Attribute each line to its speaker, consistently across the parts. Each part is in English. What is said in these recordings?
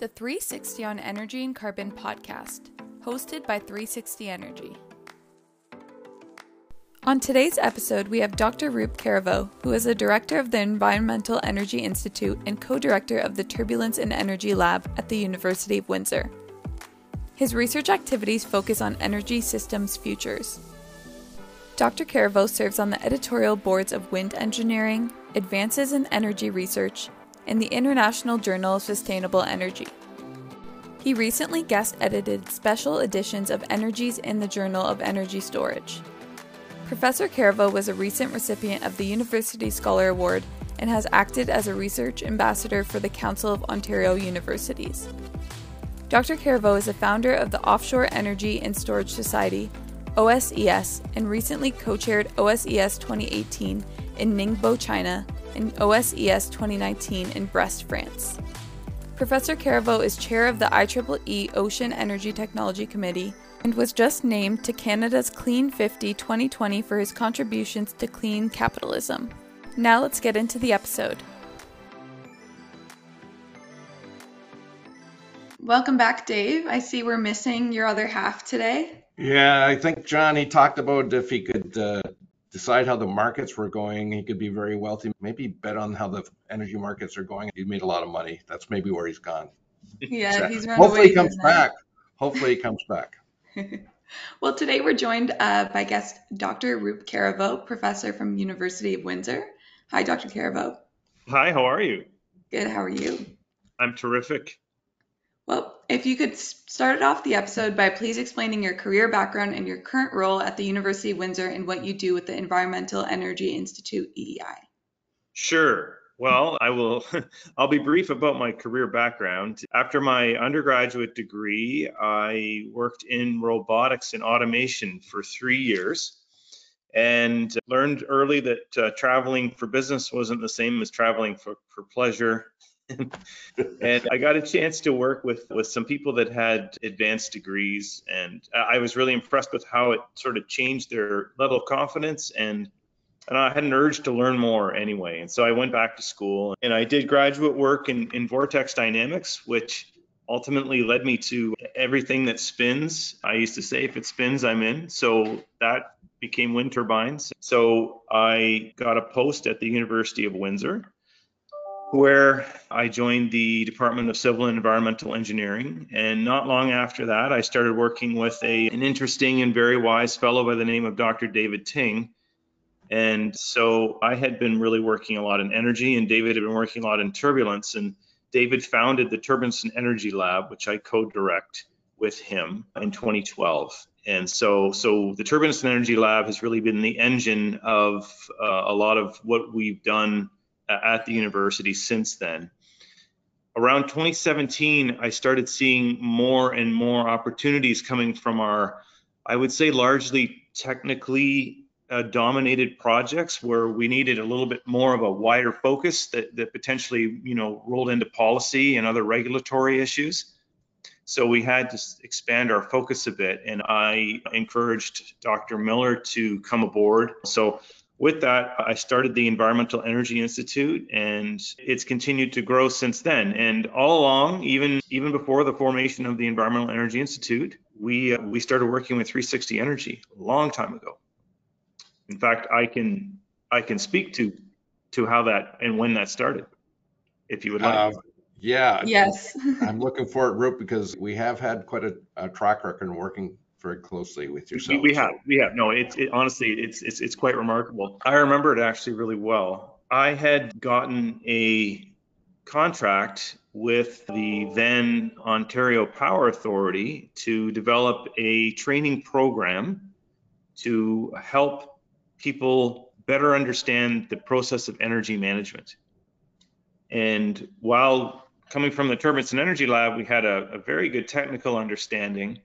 Speaker 1: the 360 on Energy and Carbon podcast, hosted by 360 Energy. On today's episode, we have Dr. Rupp Carriveau, who is a director of the Environmental Energy Institute and co director of the Turbulence and Energy Lab at the University of Windsor. His research activities focus on energy systems futures. Dr. Carriveau serves on the editorial boards of Wind Engineering, Advances in Energy Research, and the International Journal of Sustainable Energy. He recently guest edited special editions of Energies in the Journal of Energy Storage. Professor Carriveau was a recent recipient of the University Scholar Award and has acted as a research ambassador for the Council of Ontario Universities. Dr. Carriveau is a founder of the Offshore Energy and Storage Society, OSES, and recently co chaired OSES 2018 in Ningbo, China, and OSES 2019 in Brest, France. Professor Carriveau is chair of the IEEE Ocean Energy Technology Committee and was just named to Canada's Clean 50 2020 for his contributions to clean capitalism. Now let's get into the episode. Welcome back, Dave. I see we're missing your other half today.
Speaker 2: Yeah, I think John, he talked about if he could uh, decide how the markets were going, he could be very wealthy. Maybe bet on how the energy markets are going. He made a lot of money. That's maybe where he's gone.
Speaker 1: Yeah, he's run
Speaker 2: Hopefully
Speaker 1: away
Speaker 2: he comes
Speaker 1: from
Speaker 2: back. Hopefully he comes back.
Speaker 1: well, today we're joined uh, by guest Dr. Rupp Carriveau, professor from University of Windsor. Hi, Dr. Carriveau.
Speaker 3: Hi, how are you?
Speaker 1: Good. How are you?
Speaker 3: I'm terrific.
Speaker 1: If you could start off the episode by please explaining your career background and your current role at the University of Windsor and what you do with the Environmental Energy Institute EEI.
Speaker 3: Sure. Well, I will I'll be brief about my career background. After my undergraduate degree, I worked in robotics and automation for 3 years and learned early that uh, traveling for business wasn't the same as traveling for, for pleasure. And I got a chance to work with with some people that had advanced degrees, and I was really impressed with how it sort of changed their level of confidence and and I had an urge to learn more anyway. And so I went back to school and I did graduate work in, in vortex dynamics, which ultimately led me to everything that spins. I used to say, if it spins, I'm in. So that became wind turbines. So I got a post at the University of Windsor where I joined the Department of Civil and Environmental Engineering. And not long after that, I started working with a, an interesting and very wise fellow by the name of Dr. David Ting. And so I had been really working a lot in energy, and David had been working a lot in turbulence. And David founded the Turbulence and Energy Lab, which I co-direct with him in 2012. And so, so the Turbulence and Energy Lab has really been the engine of uh, a lot of what we've done at the university since then. Around 2017, I started seeing more and more opportunities coming from our, I would say, largely technically uh, dominated projects where we needed a little bit more of a wider focus that, that potentially, you know, rolled into policy and other regulatory issues. So we had to expand our focus a bit, and I encouraged Dr. Miller to come aboard. So with that, I started the Environmental Energy Institute, and it's continued to grow since then. And all along, even even before the formation of the Environmental Energy Institute, we uh, we started working with 360 Energy a long time ago. In fact, I can I can speak to to how that and when that started, if you would like.
Speaker 2: Uh, yeah,
Speaker 1: Yes.
Speaker 2: I'm looking for it, Rupp, because we have had quite a, a track record in working very closely with yourself.
Speaker 3: we have, we have. No, it's it, honestly, it's, it's it's quite remarkable. I remember it actually really well. I had gotten a contract with the then Ontario Power Authority to develop a training program to help people better understand the process of energy management. And while coming from the Turbines and Energy Lab, we had a, a very good technical understanding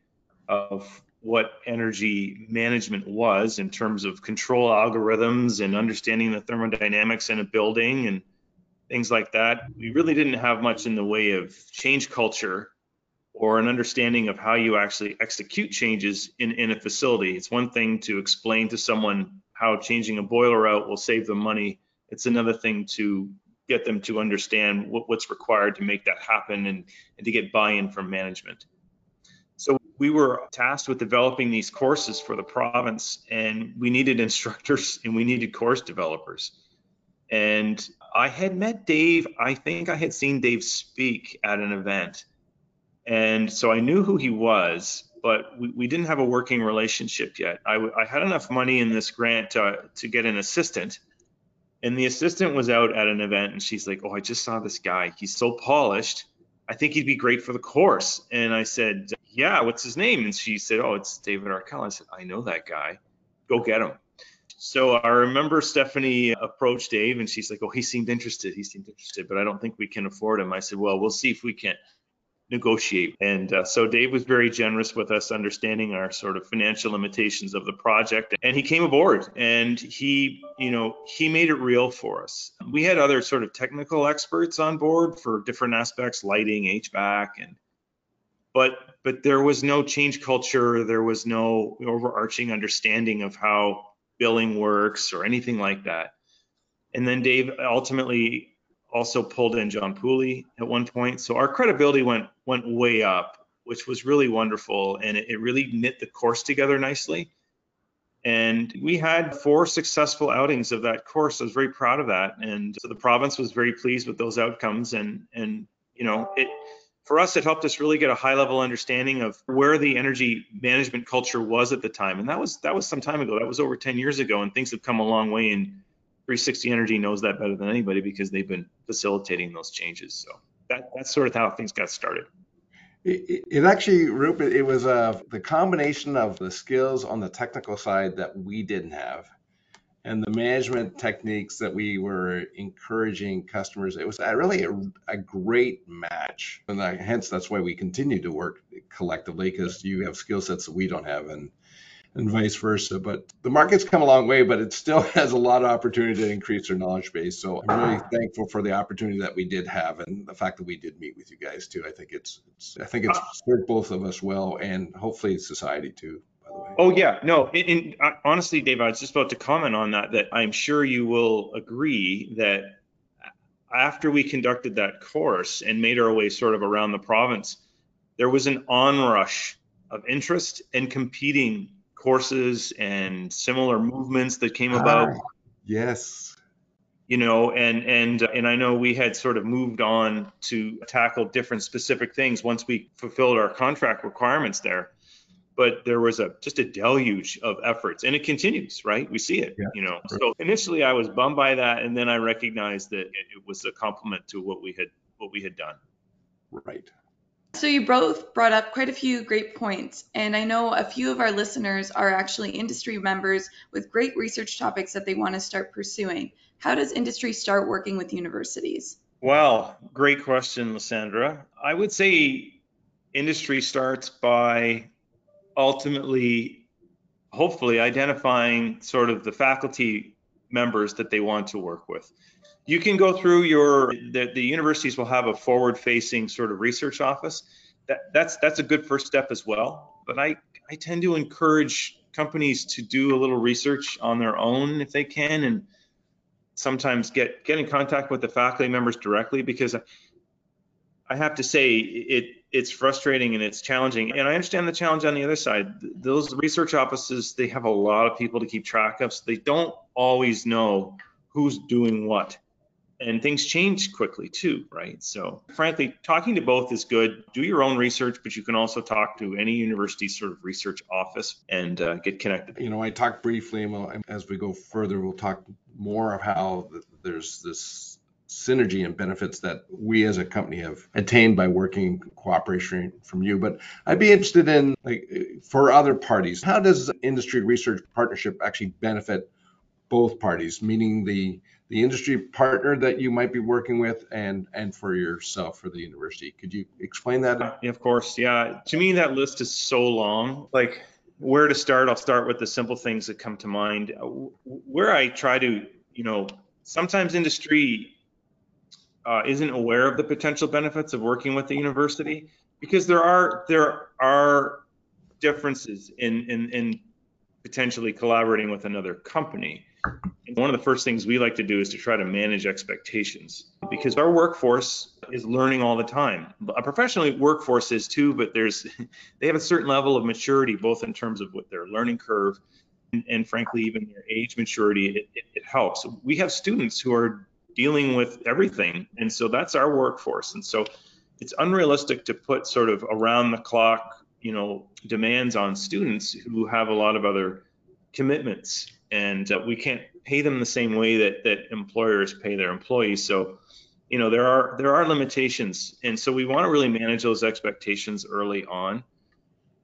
Speaker 3: of what energy management was in terms of control algorithms and understanding the thermodynamics in a building and things like that. We really didn't have much in the way of change culture or an understanding of how you actually execute changes in, in a facility. It's one thing to explain to someone how changing a boiler out will save them money. It's another thing to get them to understand what, what's required to make that happen and, and to get buy-in from management. We were tasked with developing these courses for the province and we needed instructors and we needed course developers. And I had met Dave, I think I had seen Dave speak at an event. And so I knew who he was, but we, we didn't have a working relationship yet. I, I had enough money in this grant to, to get an assistant and the assistant was out at an event and she's like, Oh, I just saw this guy. He's so polished. I think he'd be great for the course. And I said, Yeah, what's his name? And she said, Oh, it's David Arkell. I said, I know that guy. Go get him. So I remember Stephanie approached Dave and she's like, Oh, he seemed interested. He seemed interested, but I don't think we can afford him. I said, Well, we'll see if we can negotiate. And uh, so Dave was very generous with us, understanding our sort of financial limitations of the project. And he came aboard and he, you know, he made it real for us. We had other sort of technical experts on board for different aspects, lighting, HVAC, and but but there was no change culture. There was no overarching understanding of how billing works or anything like that. And then Dave ultimately also pulled in John Pooley at one point. So our credibility went went way up, which was really wonderful, and it, it really knit the course together nicely. And we had four successful outings of that course. I was very proud of that, and so the province was very pleased with those outcomes. And and you know it for us it helped us really get a high level understanding of where the energy management culture was at the time and that was that was some time ago that was over 10 years ago and things have come a long way And 360 Energy knows that better than anybody because they've been facilitating those changes. So that, that's sort of how things got started.
Speaker 2: It, it actually, Rupert, it was uh, the combination of the skills on the technical side that we didn't have and the management techniques that we were encouraging customers. It was really a, a great match. And that, hence, that's why we continue to work collectively because you have skill sets that we don't have. And and vice versa. But the market's come a long way, but it still has a lot of opportunity to increase their knowledge base. So I'm really ah. thankful for the opportunity that we did have and the fact that we did meet with you guys too. I think it's, it's I think it's ah. served both of us well and hopefully society too.
Speaker 3: Oh yeah, no. And, uh, honestly, Dave, I was just about to comment on that. That I'm sure you will agree that after we conducted that course and made our way sort of around the province, there was an onrush of interest and competing courses and similar movements that came about. Ah,
Speaker 2: yes.
Speaker 3: You know, and and and I know we had sort of moved on to tackle different specific things once we fulfilled our contract requirements there. But there was a just a deluge of efforts, and it continues, right? We see it, yeah. you know. So initially, I was bummed by that, and then I recognized that it, it was a compliment to what we had what we had done.
Speaker 2: Right.
Speaker 1: So you both brought up quite a few great points, and I know a few of our listeners are actually industry members with great research topics that they want to start pursuing. How does industry start working with universities?
Speaker 3: Well, great question, Lysandra. I would say industry starts by ultimately, hopefully, identifying sort of the faculty members that they want to work with. You can go through your the, the universities will have a forward facing sort of research office. That, that's that's a good first step as well. But i i tend to encourage companies to do a little research on their own if they can and sometimes get get in contact with the faculty members directly because i have to say it it's frustrating and it's challenging and i understand the challenge on the other side those research offices they have a lot of people to keep track of so they don't always know who's doing what and things change quickly too, right? So, frankly, talking to both is good. Do your own research, but you can also talk to any university sort of research office and uh, get connected.
Speaker 2: You know, I talked briefly, and as we go further, we'll talk more of how there's this synergy and benefits that we as a company have attained by working cooperation from you. But i'd be interested in like for other parties how does industry research partnership actually benefit both parties meaning the the industry partner that you might be working with and and for yourself for the university? Could you explain that?
Speaker 3: Of course. Yeah. To me that list is so long. Like where to start? I'll start with the simple things that come to mind. Where i try to you know sometimes industry uh, isn't aware of the potential benefits of working with the university because there are there are differences in in, in potentially collaborating with another company And one of the first things we like to do is to try to manage expectations because our workforce is learning all the time. A professional workforce is too, but there's they have a certain level of maturity both in terms of what their learning curve and, and frankly even their age maturity. It, it, it helps. We have students who are dealing with everything, and so that's our workforce. And so it's unrealistic to put sort of around the clock, you know, demands on students who have a lot of other commitments, and uh, we can't pay them the same way that that employers pay their employees. So, you know, there are there are limitations, and so we want to really manage those expectations early on.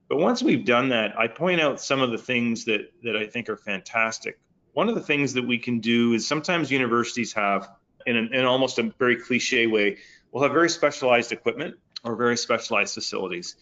Speaker 3: But once we've done that, I point out some of the things that that I think are fantastic. One of the things that we can do is sometimes universities have, in, an, in almost a very cliche way, will have very specialized equipment or very specialized facilities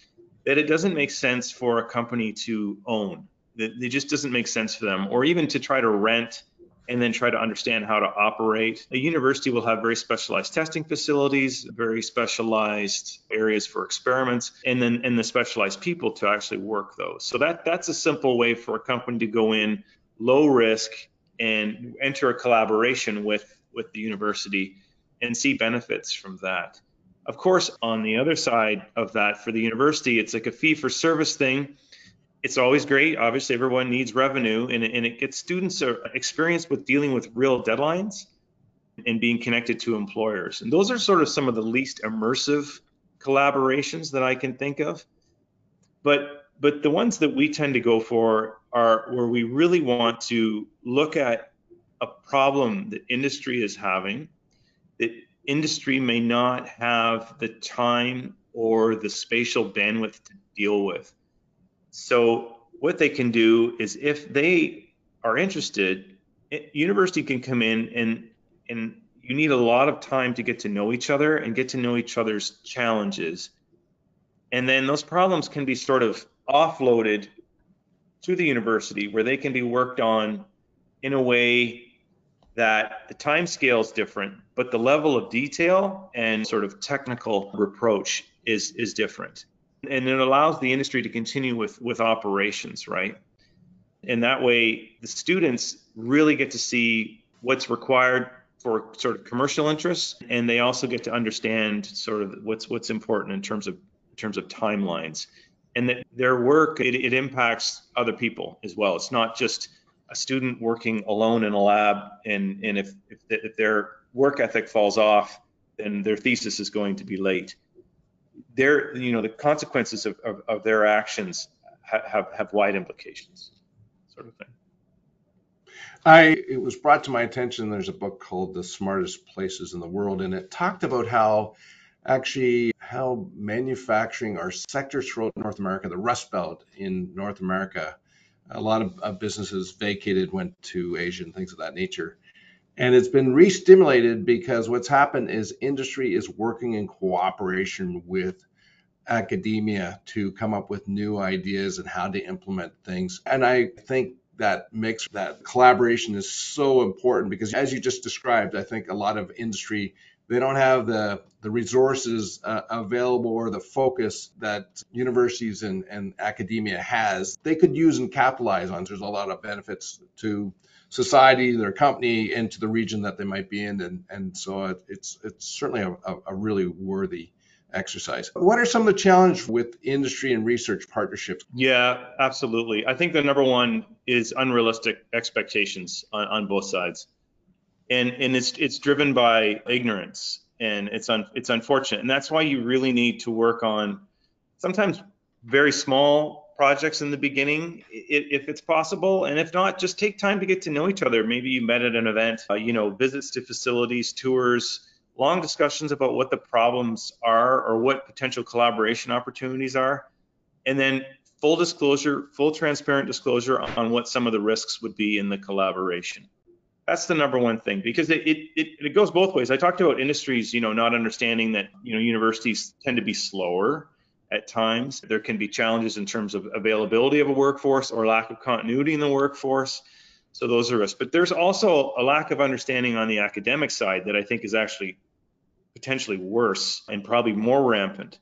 Speaker 3: that it doesn't make sense for a company to own. That it just doesn't make sense for them, or even to try to rent and then try to understand how to operate. A university will have very specialized testing facilities, very specialized areas for experiments, and then and the specialized people to actually work those. So that that's a simple way for a company to go in low risk and enter a collaboration with with the university and see benefits from that. Of course, on the other side of that, for the university, it's like a fee for service thing. It's always great. Obviously, everyone needs revenue, and, and it gets students experience with dealing with real deadlines and being connected to employers. And those are sort of some of the least immersive collaborations that I can think of. But but the ones that we tend to go for are where we really want to look at a problem that industry is having that industry may not have the time or the spatial bandwidth to deal with. So what they can do is if they are interested, university can come in and and you need a lot of time to get to know each other and get to know each other's challenges. And then those problems can be sort of offloaded to the university where they can be worked on in a way that the time scale is different, but the level of detail and sort of technical approach is is different. And it allows the industry to continue with with operations, right? And that way the students really get to see what's required for sort of commercial interests and they also get to understand sort of what's what's important in terms of in terms of timelines and that their work it, it impacts other people as well it's not just a student working alone in a lab, and and if if, if their work ethic falls off, then their thesis is going to be late. Their you know the consequences of, of, of their actions ha- have have wide implications, sort of thing.
Speaker 2: I it was brought to my attention. There's a book called The Smartest Places in the World, and it talked about how actually how manufacturing our sectors throughout North America, the Rust Belt in North America, a lot of, of businesses vacated, went to Asia and things of that nature. And it's been re-stimulated because what's happened is industry is working in cooperation with academia to come up with new ideas and how to implement things. And I think that makes that collaboration is so important because as you just described, I think a lot of industry they don't have the the resources uh, available or the focus that universities and, and academia has they could use and capitalize on there's a lot of benefits to society their company and to the region that they might be in and and so it, it's it's certainly a, a really worthy exercise. What are some of the challenges with industry and research partnerships?
Speaker 3: Yeah, absolutely. I think the number one is unrealistic expectations on, on both sides and and it's it's driven by ignorance and it's un, it's unfortunate. And that's why you really need to work on sometimes very small projects in the beginning if it's possible. And if not just take time to get to know each other. Maybe you met at an event uh, you know visits to facilities tours long discussions about what the problems are or what potential collaboration opportunities are. And then full disclosure full transparent disclosure on what some of the risks would be in the collaboration that's the number one thing because it, it, it goes both ways. I talked about industries, you know, not understanding that, you know, universities tend to be slower at times. There can be challenges in terms of availability of a workforce or lack of continuity in the workforce. So those are risks. But there's also a lack of understanding on the academic side that I think is actually potentially worse and probably more rampant.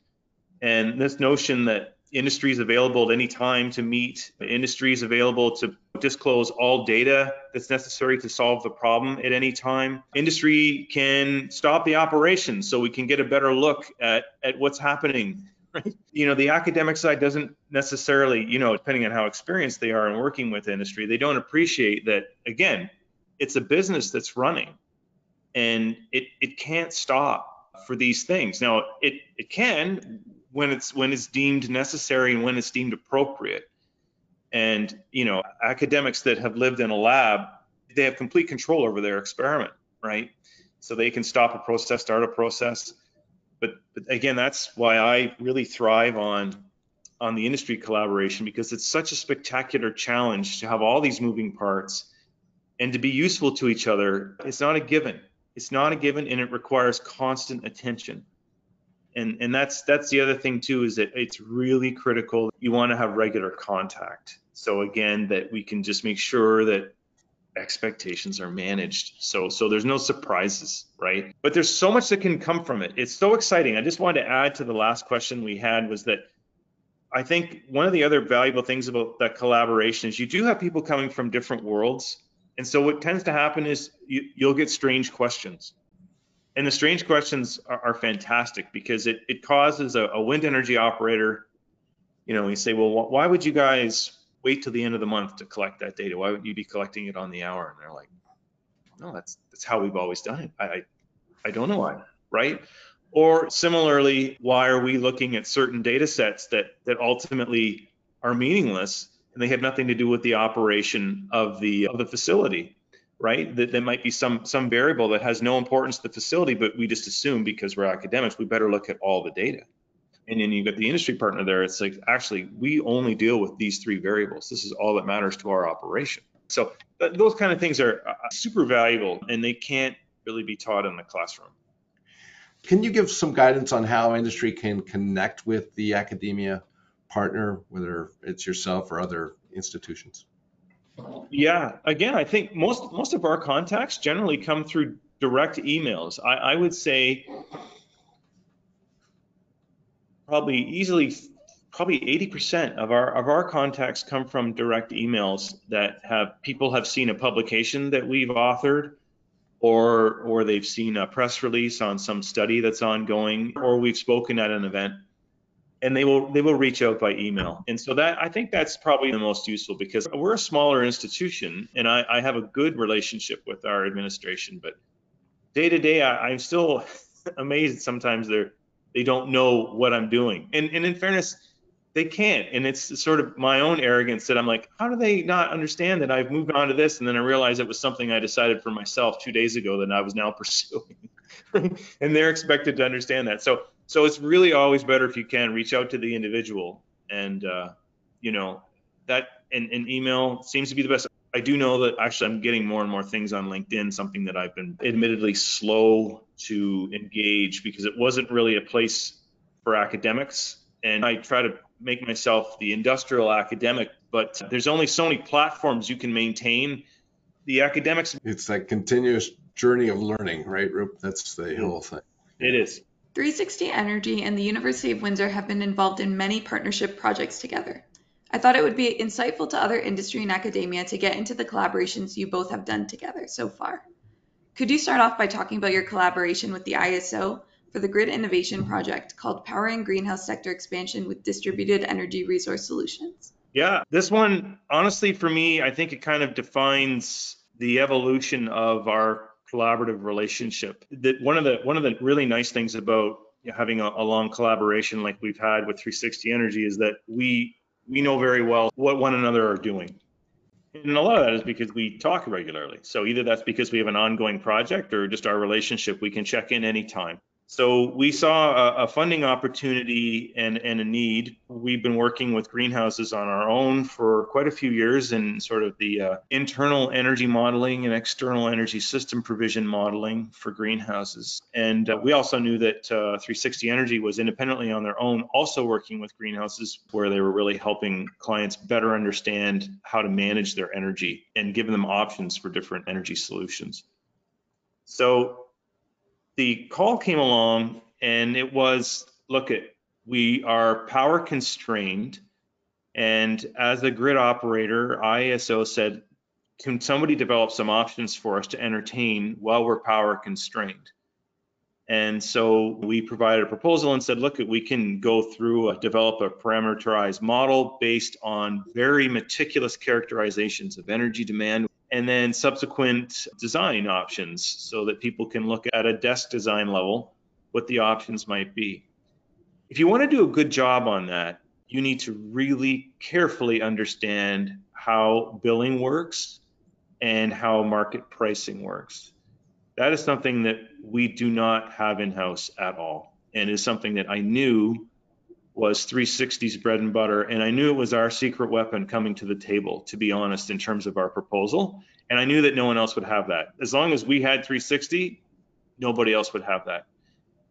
Speaker 3: And this notion that Industry is available at any time to meet. industries available to disclose all data that's necessary to solve the problem at any time. Industry can stop the operation so we can get a better look at, at what's happening. Right? You know, the academic side doesn't necessarily, you know, depending on how experienced they are in working with industry, they don't appreciate that, again, it's a business that's running and it, it can't stop for these things. Now, it, it can when it's when it's deemed necessary and when it's deemed appropriate. And you know, academics that have lived in a lab, they have complete control over their experiment, right? So they can stop a process, start a process. But, but again, that's why I really thrive on on the industry collaboration because it's such a spectacular challenge to have all these moving parts and to be useful to each other. It's not a given. It's not a given, and it requires constant attention and and that's that's the other thing too is that it's really critical. You want to have regular contact. So again that we can just make sure that expectations are managed. So so there's no surprises right? But there's so much that can come from it. It's so exciting. I just wanted to add to the last question we had was that i think one of the other valuable things about that collaboration is you do have people coming from different worlds. And so what tends to happen is you, you'll get strange questions and the strange questions are, are fantastic because it, it causes a, a, wind energy operator, you know, we say, well, wh why would you guys wait till the end of the month to collect that data? Why would you be collecting it on the hour? And they're like, no, that's that's how we've always done it. I I, I don't know why, right? Or similarly, why are we looking at certain data sets that that ultimately are meaningless and they have nothing to do with the operation of the of the facility? Right? That there might be some some variable that has no importance to the facility, but we just assume because we're academics, we better look at all the data. And then you've got the industry partner there. It's like actually we only deal with these three variables. This is all that matters to our operation. So those kind of things are uh, super valuable, and they can't really be taught in the classroom.
Speaker 2: Can you give some guidance on how industry can connect with the academia partner, whether it's yourself or other institutions?
Speaker 3: Yeah, again, I think most most of our contacts generally come through direct emails. I, I would say probably easily probably 80% of our of our contacts come from direct emails that have people have seen a publication that we've authored or or they've seen a press release on some study that's ongoing or we've spoken at an event and they will they will reach out by email. And so that i think that's probably the most useful because we're a smaller institution and i, I have a good relationship with our administration but day to day i'm still amazed sometimes they're they don't know what i'm doing. And, and in fairness they can't. And it's sort of my own arrogance that i'm like how do they not understand that i've moved on to this? And then i realize it was something i decided for myself two days ago that i was now pursuing. And they're expected to understand that. So so it's really always better if you can reach out to the individual and uh, you know that and, and email seems to be the best. I do know that actually i'm getting more and more things on linkedin something that i've been admittedly slow to engage because it wasn't really a place for academics. And i try to make myself the industrial academic but there's only so many platforms you can maintain the academics.
Speaker 2: It's that continuous journey of learning right that's the whole thing.
Speaker 3: It is
Speaker 1: 360 Energy and the University of Windsor have been involved in many partnership projects together. I thought it would be insightful to other industry and academia to get into the collaborations you both have done together so far. Could you start off by talking about your collaboration with the ISO for the Grid Innovation Project called Powering Greenhouse Sector Expansion with Distributed Energy Resource Solutions?
Speaker 3: Yeah, this one, honestly, for me, I think it kind of defines the evolution of our collaborative relationship. That one of the one of the really nice things about having a, a long collaboration like we've had with 360 Energy is that we we know very well what one another are doing. And a lot of that is because we talk regularly. So either that's because we have an ongoing project or just our relationship, we can check in anytime. So we saw a, a, funding opportunity and, and a need. We've been working with greenhouses on our own for quite a few years in sort of the uh, internal energy modeling and external energy system provision modeling for greenhouses. And uh, we also knew that uh, 360 Energy was independently on their own, also working with greenhouses where they were really helping clients better understand how to manage their energy and giving them options for different energy solutions. So the call came along and it was look at We are power constrained. And as a grid operator, ISO said, can somebody develop some options for us to entertain while we're power constrained? And so we provided a proposal and said, look, we can go through, a, develop a parameterized model based on very meticulous characterizations of energy demand and then subsequent design options so that people can look at a desk design level what the options might be. If you want to do a good job on that, you need to really carefully understand how billing works and how market pricing works that is something that we do not have in house at all, and is something that I knew was 360's bread and butter, and I knew it was our secret weapon coming to the table, to be honest, in terms of our proposal. And I knew that no one else would have that. As long as we had 360, nobody else would have that.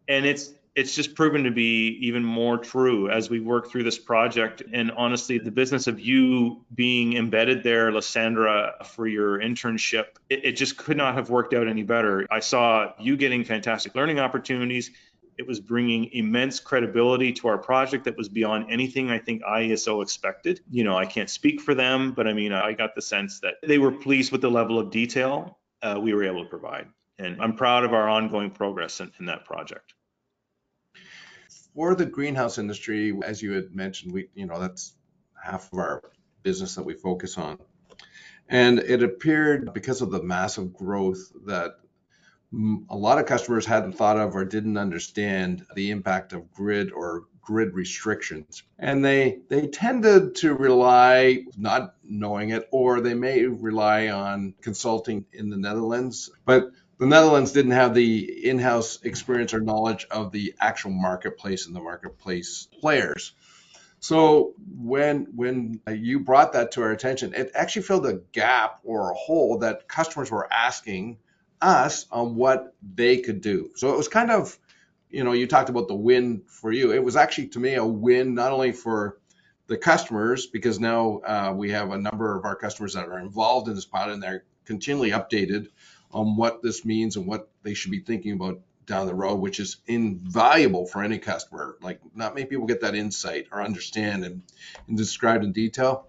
Speaker 3: And it's it's just proven to be even more true as we work through this project. And honestly, the business of you being embedded there, Lysandra, for your internship, it, it, just could not have worked out any better. I saw you getting fantastic learning opportunities. It was bringing immense credibility to our project that was beyond anything I think ISO expected. You know, I can't speak for them, but I mean, I got the sense that they were pleased with the level of detail uh, we were able to provide. And I'm proud of our ongoing progress in, in that project
Speaker 2: for the greenhouse industry, as you had mentioned, we, you know, that's half of our business that we focus on. And it appeared because of the massive growth that a lot of customers hadn't thought of or didn't understand the impact of grid or grid restrictions. And they they tended to rely not knowing it or they may rely on consulting in the Netherlands. But the Netherlands didn't have the in-house experience or knowledge of the actual marketplace and the marketplace players. So when when you brought that to our attention, it actually filled a gap or a hole that customers were asking us on what they could do. So it was kind of, you know, you talked about the win for you. It was actually to me a win not only for the customers because now uh, we have a number of our customers that are involved in this pilot and they're continually updated on what this means and what they should be thinking about down the road, which is invaluable for any customer. Like not many people get that insight or understand and, and described in detail.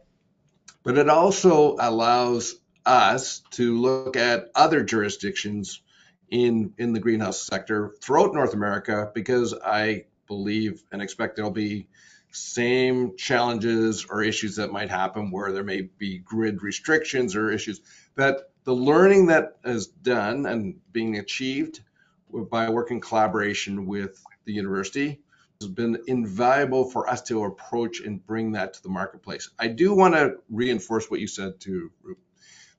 Speaker 2: But it also allows us to look at other jurisdictions in in the greenhouse sector throughout North America because I believe and expect there'll be same challenges or issues that might happen where there may be grid restrictions or issues that the learning that is done and being achieved by working collaboration with the university has been invaluable for us to approach and bring that to the marketplace. I do want to reinforce what you said to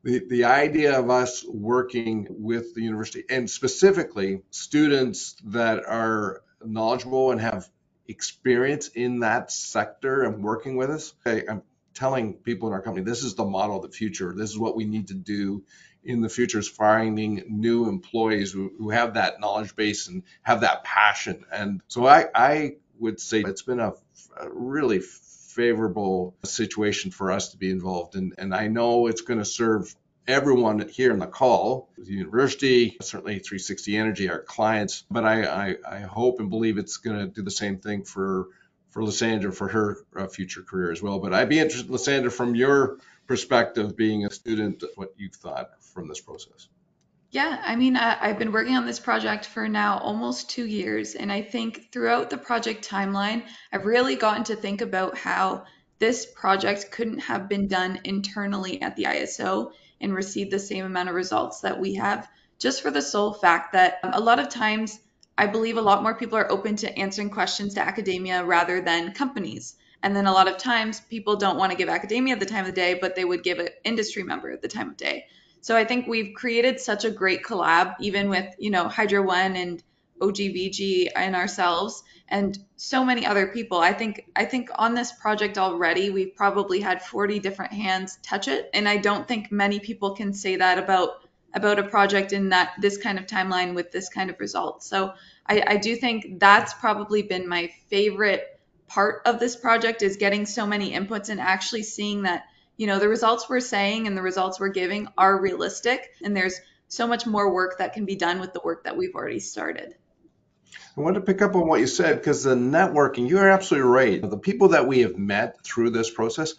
Speaker 2: the, the idea of us working with the university and specifically students that are knowledgeable and have experience in that sector and working with us. I, I'm telling people in our company this is the model of the future. This is what we need to do in the future is finding new employees who, who have that knowledge base and have that passion. And so I, I would say it's been a, a really favorable situation for us to be involved in. And I know it's going to serve everyone here in the call, the university, certainly 360 Energy, our clients. But I, I, I hope and believe it's going to do the same thing for for Lysandra for her uh, future career as well. But I'd be interested, Lysandra, from your perspective, being a student, what you thought from this process.
Speaker 1: Yeah, I mean, I, have been working on this project for now almost two years. And I think throughout the project timeline, I've really gotten to think about how this project couldn't have been done internally at the ISO and received the same amount of results that we have, just for the sole fact that a lot of times I believe a lot more people are open to answering questions to academia rather than companies. And then a lot of times people don't want to give academia the time of the day, but they would give an industry member the time of day. So I think we've created such a great collab, even with, you know, Hydro One and OGVG and ourselves and so many other people. I think I think on this project already we've probably had 40 different hands touch it. And I don't think many people can say that about about a project in that this kind of timeline with this kind of result. So I, I do think that's probably been my favorite part of this project is getting so many inputs and actually seeing that you know the results we're saying and the results we're giving are realistic and there's so much more work that can be done with the work that we've already started
Speaker 2: I want to pick up on what you said because the networking, you're absolutely right. The people that we have met through this process,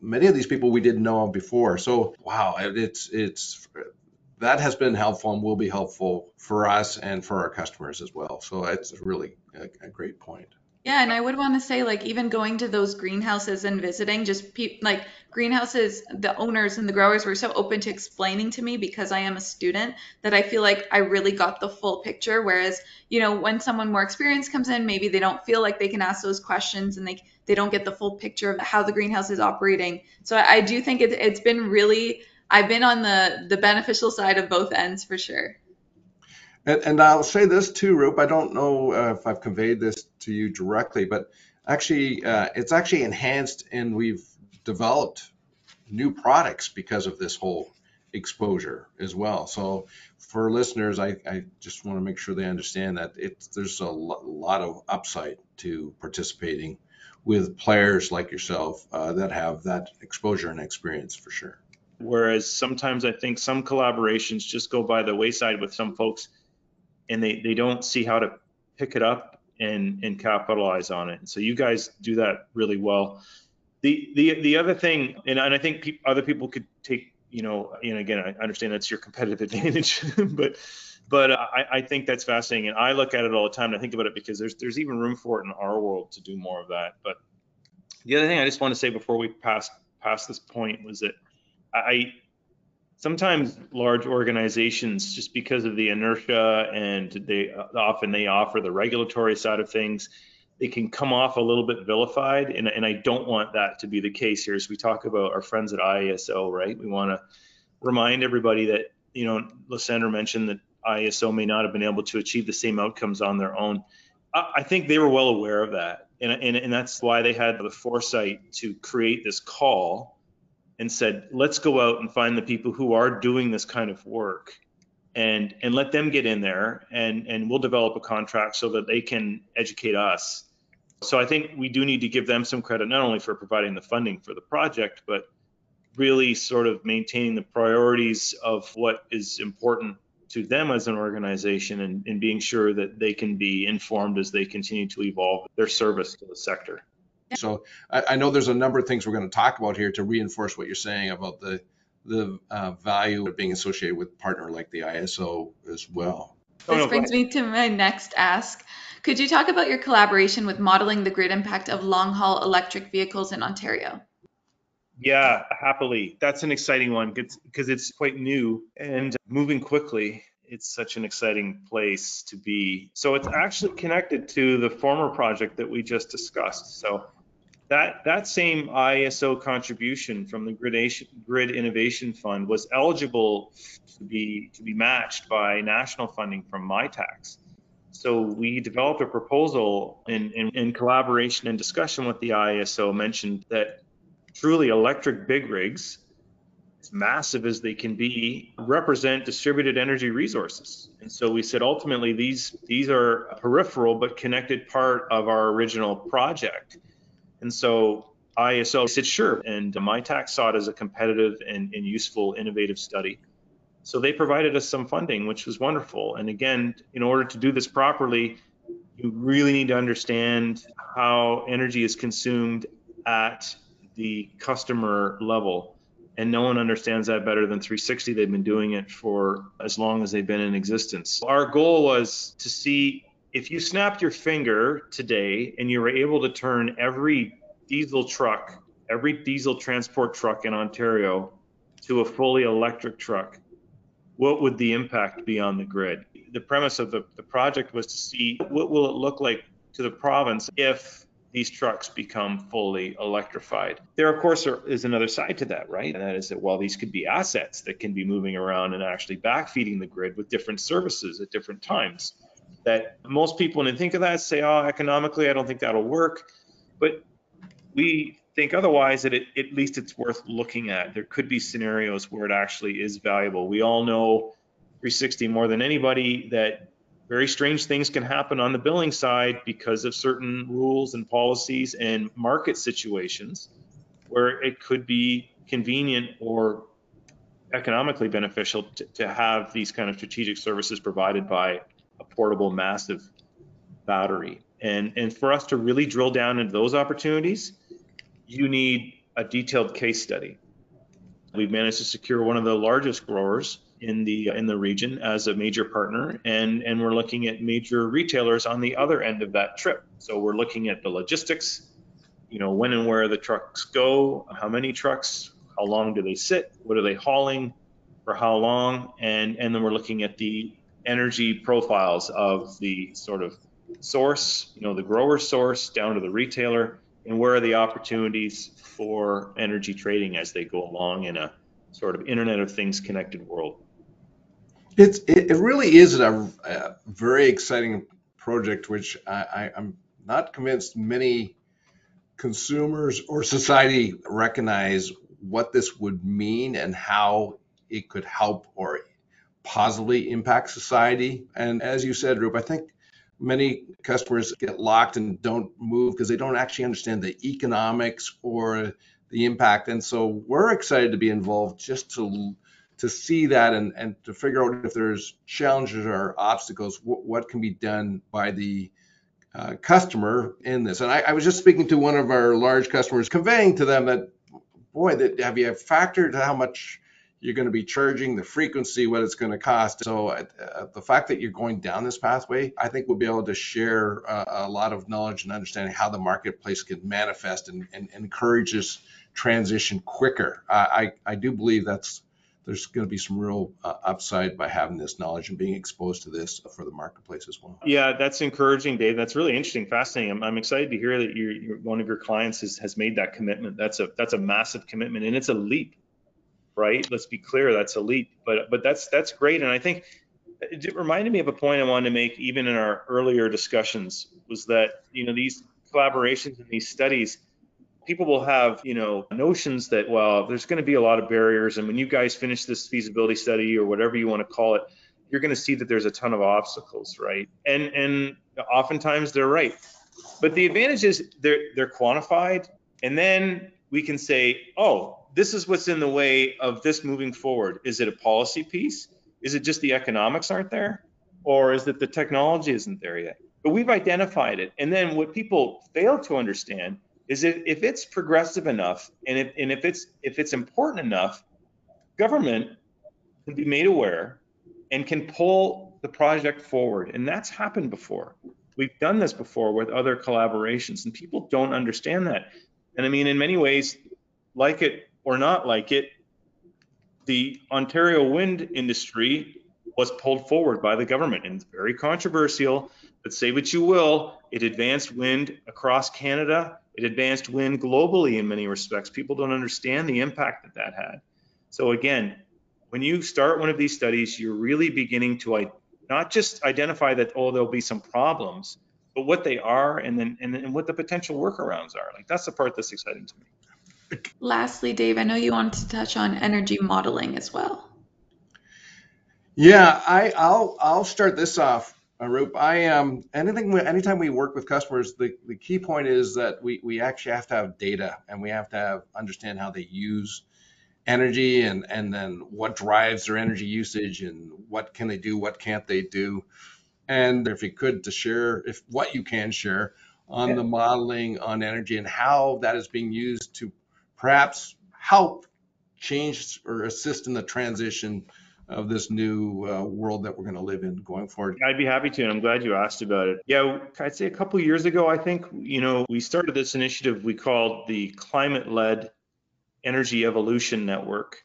Speaker 2: many of these people we didn't know before. So, wow, it's it's that has been helpful and will be helpful for us and for our customers as well. So, it's really a, a great point.
Speaker 1: Yeah, and I would want to say, like, even going to those greenhouses and visiting, just pe- like greenhouses, the owners and the growers were so open to explaining to me because I am a student that I feel like I really got the full picture. Whereas, you know, when someone more experienced comes in, maybe they don't feel like they can ask those questions and they they don't get the full picture of how the greenhouse is operating. So I, I do think it, it's been really, I've been on the the beneficial side of both ends for sure.
Speaker 2: And, and I'll say this too, Rupp. I don't know uh, if I've conveyed this to you directly, but actually, uh, it's actually enhanced, and we've developed new products because of this whole exposure as well. So, for listeners, I, I just want to make sure they understand that it's there's a lot of upside to participating with players like yourself uh, that have that exposure and experience for sure.
Speaker 3: Whereas sometimes I think some collaborations just go by the wayside with some folks and they, they don't see how to pick it up and, and capitalize on it. And so you guys do that really well. The, the, the other thing, and, and I think pe- other people could take, you know, and again, I understand that's your competitive advantage, but, but I, I think that's fascinating. And I look at it all the time and I think about it because there's, there's even room for it in our world to do more of that. But the other thing I just want to say before we pass, pass this point was that I, sometimes large organizations just because of the inertia and they often they offer the regulatory side of things they can come off a little bit vilified. And, and i don't want that to be the case here. As we talk about our friends at iso right? We want to remind everybody that you know Lysandra mentioned that iso may not have been able to achieve the same outcomes on their own. I, I think they were well aware of that. And, and, and that's why they had the foresight to create this call and said, let's go out and find the people who are doing this kind of work and and let them get in there and and we'll develop a contract so that they can educate us. So I think we do need to give them some credit not only for providing the funding for the project, but really sort of maintaining the priorities of what is important to them as an organization and, and being sure that they can be informed as they continue to evolve their service to the sector.
Speaker 2: So I, I, know there's a number of things we're going to talk about here to reinforce what you're saying about the the uh, value of being associated with a partner like the ISO as well.
Speaker 1: This oh, no, brings me to my next ask. Could you talk about your collaboration with modeling the grid impact of long haul electric vehicles in Ontario?
Speaker 3: Yeah, happily. That's an exciting one because it's quite new and moving quickly it's such an exciting place to be. So it's actually connected to the former project that we just discussed. So that that same ISO contribution from the Grid, Grid Innovation Fund was eligible to be to be matched by national funding from Mitacs. So we developed a proposal in, in, in collaboration and discussion with the ISO mentioned that truly electric big rigs, as massive as they can be, represent distributed energy resources. And so we said ultimately these these are a peripheral but connected part of our original project. And so IESO said, sure. And Mitacs saw it as a competitive and, and useful, innovative study. So they provided us some funding, which was wonderful. And again, in order to do this properly, you really need to understand how energy is consumed at the customer level. And no one understands that better than 360. They've been doing it for as long as they've been in existence. Our goal was to see if you snapped your finger today and you were able to turn every diesel truck, every diesel transport truck in Ontario to a fully electric truck, what would the impact be on the grid? The premise of the, the project was to see what will it look like to the province if these trucks become fully electrified. There, of course, are, is another side to that, right? And that is that while these could be assets that can be moving around and actually backfeeding the grid with different services at different times that most people, when they think of that, say, oh, economically, I don't think that'll work. But we think otherwise that it, at least it's worth looking at. There could be scenarios where it actually is valuable. We all know 360 more than anybody that very strange things can happen on the billing side because of certain rules and policies and market situations where it could be convenient or economically beneficial to, to have these kind of strategic services provided by a portable, massive battery. And, and for us to really drill down into those opportunities, you need a detailed case study. We've managed to secure one of the largest growers in the in the region as a major partner and and we're looking at major retailers on the other end of that trip so we're looking at the logistics you know when and where the trucks go how many trucks how long do they sit what are they hauling for how long and and then we're looking at the energy profiles of the sort of source you know the grower source down to the retailer and where are the opportunities for energy trading as they go along in a sort of internet of things connected world?
Speaker 2: It's, it, really is a, a very exciting project, which I, I'm not convinced many consumers or society recognize what this would mean and how it could help or positively impact society. And as you said, Rupp, I think many customers get locked and don't move because they don't actually understand the economics or the impact. And so we're excited to be involved just to to see that and, and to figure out if there's challenges or obstacles, what, what can be done by the uh, customer in this. And I, I, was just speaking to one of our large customers, conveying to them that, boy, that have you factored how much you're going to be charging, the frequency, what it's going to cost. So uh, the fact that you're going down this pathway, I think we'll be able to share uh, a lot of knowledge and understanding how the marketplace can manifest and, and, and encourage this transition quicker. I, I, I do believe that's there's going to be some real uh, upside by having this knowledge and being exposed to this for the marketplace as well.
Speaker 3: Yeah, that's encouraging, Dave. That's really interesting, fascinating. I'm, I'm excited to hear that you're, one of your clients has, has made that commitment. That's a that's a massive commitment, and it's a leap, right? Let's be clear, that's elite. But but that's that's great, and I think it reminded me of a point I wanted to make even in our earlier discussions was that you know these collaborations and these studies people will have, you know, notions that, well, there's going to be a lot of barriers. And when you guys finish this feasibility study or whatever you want to call it, you're going to see that there's a ton of obstacles, right? And and oftentimes they're right. But the advantage is they're they're quantified, and then we can say, oh, this is what's in the way of this moving forward. Is it a policy piece? Is it just the economics aren't there? Or is it the technology isn't there yet? But we've identified it. And then what people fail to understand is if, if it's progressive enough and if, and if it's if it's important enough, government can be made aware and can pull the project forward. And that's happened before. We've done this before with other collaborations, and people don't understand that. And I mean, in many ways, like it or not like it, the Ontario wind industry was pulled forward by the government, and it's very controversial. But say what you will, it advanced wind across Canada it advanced wind globally in many respects. People don't understand the impact that that had. So again, when you start one of these studies, you're really beginning to not just identify that oh there'll be some problems, but what they are and then and, and what the potential workarounds are. Like that's the part that's exciting to me.
Speaker 1: Lastly, Dave, I know you wanted to touch on energy modeling as well.
Speaker 2: Yeah, I, I'll I'll start this off. Arup, I am um, anything. Anytime we work with customers, the, the key point is that we we actually have to have data and we have to have understand how they use energy and and then what drives their energy usage and what can they do, what can't they do, and if you could to share if what you can share on yeah. the modeling on energy and how that is being used to perhaps help change or assist in the transition of this new uh, world that we're going to live in going forward?
Speaker 3: I'd be happy to, and I'm glad you asked about it. Yeah, I'd say a couple years ago, I think, you know, we started this initiative we called the Climate Led Energy Evolution Network,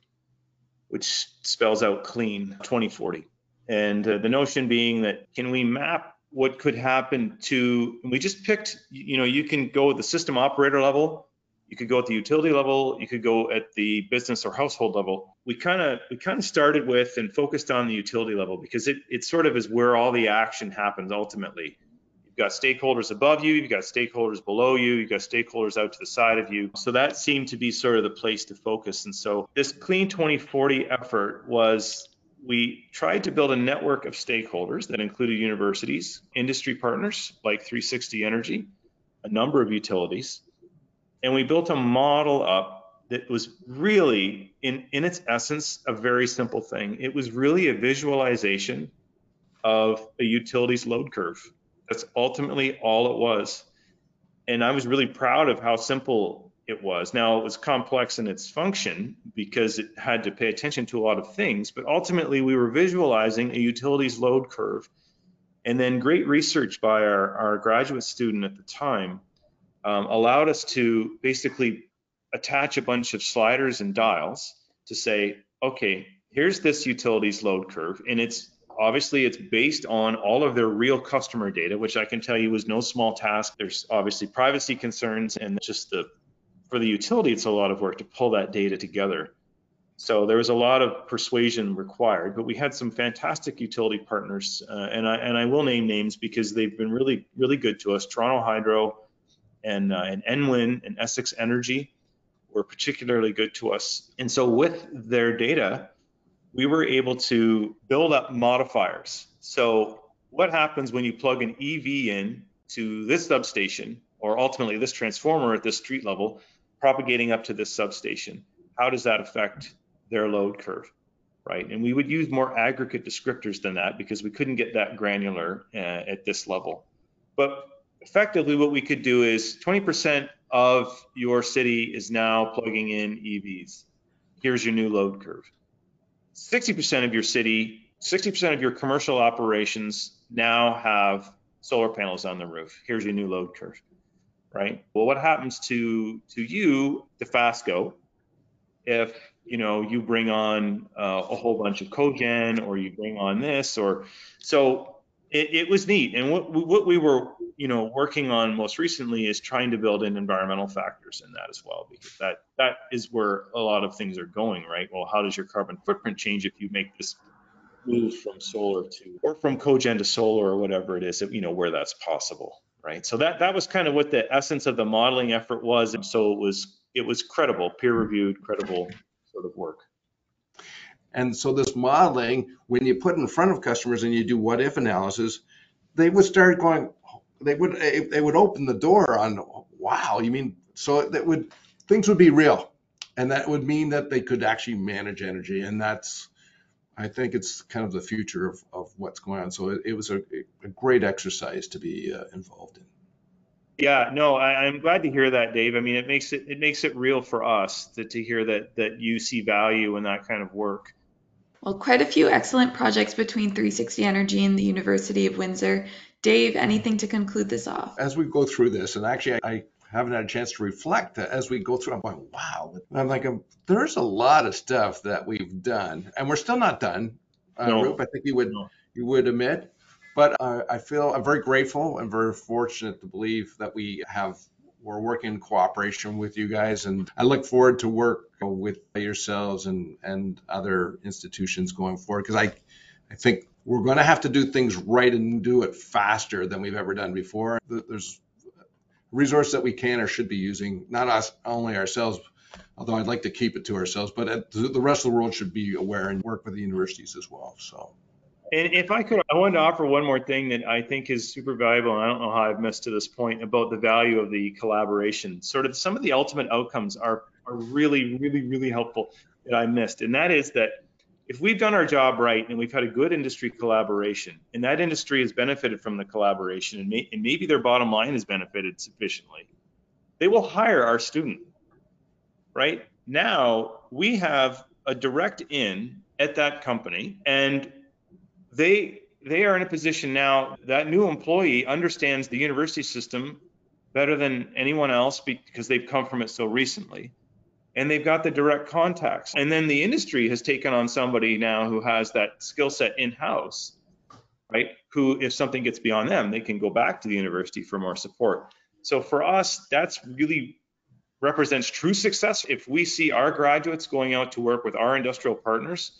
Speaker 3: which spells out CLEAN 2040. And uh, the notion being that can we map what could happen to, we just picked, you know, you can go the system operator level you could go at the utility level, you could go at the business or household level. We kind of we kind of started with and focused on the utility level because it it sort of is where all the action happens ultimately. You've got stakeholders above you, you've got stakeholders below you, you've got stakeholders out to the side of you. So that seemed to be sort of the place to focus. And so this Clean 2040 effort was we tried to build a network of stakeholders that included universities, industry partners like 360 Energy, a number of utilities, and we built a model up that was really, in, in its essence, a very simple thing. It was really a visualization of a utilities load curve That's ultimately all it was. And I was really proud of how simple it was. Now, it was complex in its function because it had to pay attention to a lot of things, but ultimately we were visualizing a utilities load curve. And then great research by our, our graduate student at the time um, allowed us to basically attach a bunch of sliders and dials to say, okay, here's this utilities load curve, and it's obviously it's based on all of their real customer data, which I can tell you was no small task. There's obviously privacy concerns, and just the for the utility, it's a lot of work to pull that data together. So there was a lot of persuasion required, but we had some fantastic utility partners, uh, and I and I will name names because they've been really really good to us. Toronto Hydro and uh, and Enwin and Essex Energy were particularly good to us. And so with their data, we were able to build up modifiers. So what happens when you plug an EV in to this substation or ultimately this transformer at this street level propagating up to this substation? How does that affect their load curve? Right. And we would use more aggregate descriptors than that because we couldn't get that granular uh, at this level. But effectively, what we could do is 20% of your city is now plugging in EVs. Here's your new load curve. 60% of your city, 60% of your commercial operations now have solar panels on the roof. Here's your new load curve, right? Well, what happens to to you, Dofasco, if you know you bring on uh, a whole bunch of cogen or you bring on this or so it, it was neat. And what what we were you know working on most recently is trying to build in environmental factors in that as well because that that is where a lot of things are going right? Well how does your carbon footprint change if you make this move from solar to or from cogen to solar or whatever it is you know where that's possible right? So that that was kind of what the essence of the modeling effort was. And so it was it was credible peer reviewed credible sort of work
Speaker 2: and so this modeling when you put in front of customers and you do what if analysis they would start going they would they would open the door on wow you mean so that would things would be real. And that would mean that they could actually manage energy. And that's i think it's kind of the future of, of what's going on. So it, it was a, a, great exercise to be uh, involved in.
Speaker 3: Yeah no I, am glad to hear that dave. I mean it makes it it makes it real for us to, to hear that that you see value in that kind of work
Speaker 1: well, quite a few excellent projects between 360 Energy and the University of Windsor. Dave, anything to conclude this off?
Speaker 2: As we go through this, and actually, I haven't had a chance to reflect as we go through. I'm going, wow. I'm like, there's a lot of stuff that we've done, and we're still not done. Uh, no. Rupp, I think you would no. you would admit. But uh, I feel I'm very grateful and very fortunate to believe that we have we're working in cooperation with you guys, and I look forward to work with yourselves and and other institutions going forward because I I think we're going to have to do things right and do it faster than we've ever done before. There's resource that we can or should be using, not us only ourselves, although I'd like to keep it to ourselves, but the rest of the world should be aware and work with the universities as well. So.
Speaker 3: And if I could, I wanted to offer one more thing that I think is super valuable, and I don't know how I've missed to this point about the value of the collaboration. Sort of some of the ultimate outcomes are are really, really, really helpful that I missed, and that is that if we've done our job right and we've had a good industry collaboration and that industry has benefited from the collaboration and, may, and maybe their bottom line has benefited sufficiently, they will hire our student, right? Now we have a direct in at that company and they they are in a position now that new employee understands the university system better than anyone else because they've come from it so recently and they've got the direct contacts. And then the industry has taken on somebody now who has that skill set in house, right? Who, if something gets beyond them, they can go back to the university for more support. So for us, that's really represents true success. If we see our graduates going out to work with our industrial partners,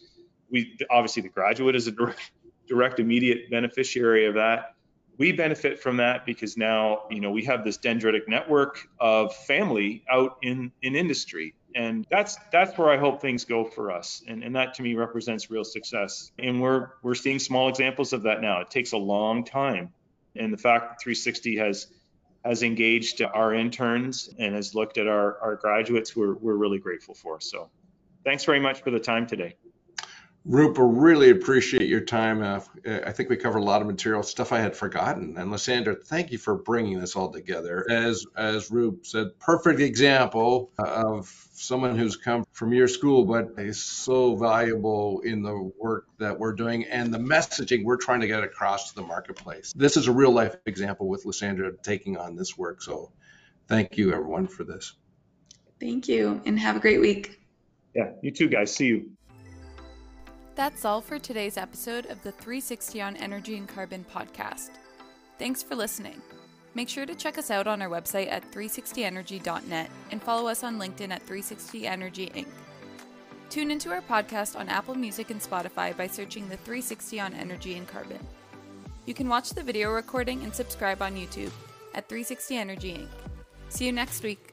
Speaker 3: we obviously the graduate is a direct, direct immediate beneficiary of that we benefit from that because now you know we have this dendritic network of family out in in industry and that's that's where I hope things go for us. And, and that to me represents real success. And we're we're seeing small examples of that now. It takes a long time, and the fact that 360 has has engaged our interns and has looked at our, our graduates, we're, we're really grateful for. So thanks very much for the time today.
Speaker 2: Rupa, really appreciate your time. Uh, I think we covered a lot of material, stuff I had forgotten. And Lysandra, thank you for bringing this all together. As as Rupp said, perfect example of someone who's come from your school, but is so valuable in the work that we're doing and the messaging we're trying to get across to the marketplace. This is a real life example with Lysandra taking on this work. So thank you, everyone, for this.
Speaker 1: Thank you, and have a great week.
Speaker 3: Yeah, you too, guys. See you.
Speaker 1: That's all for today's episode of the 360 on Energy and Carbon podcast. Thanks for listening. Make sure to check us out on our website at 360energy.net and follow us on LinkedIn at 360energy Inc. Tune into our podcast on Apple Music and Spotify by searching the 360 on Energy and Carbon. You can watch the video recording and subscribe on YouTube at 360 Energy Inc. See you next week.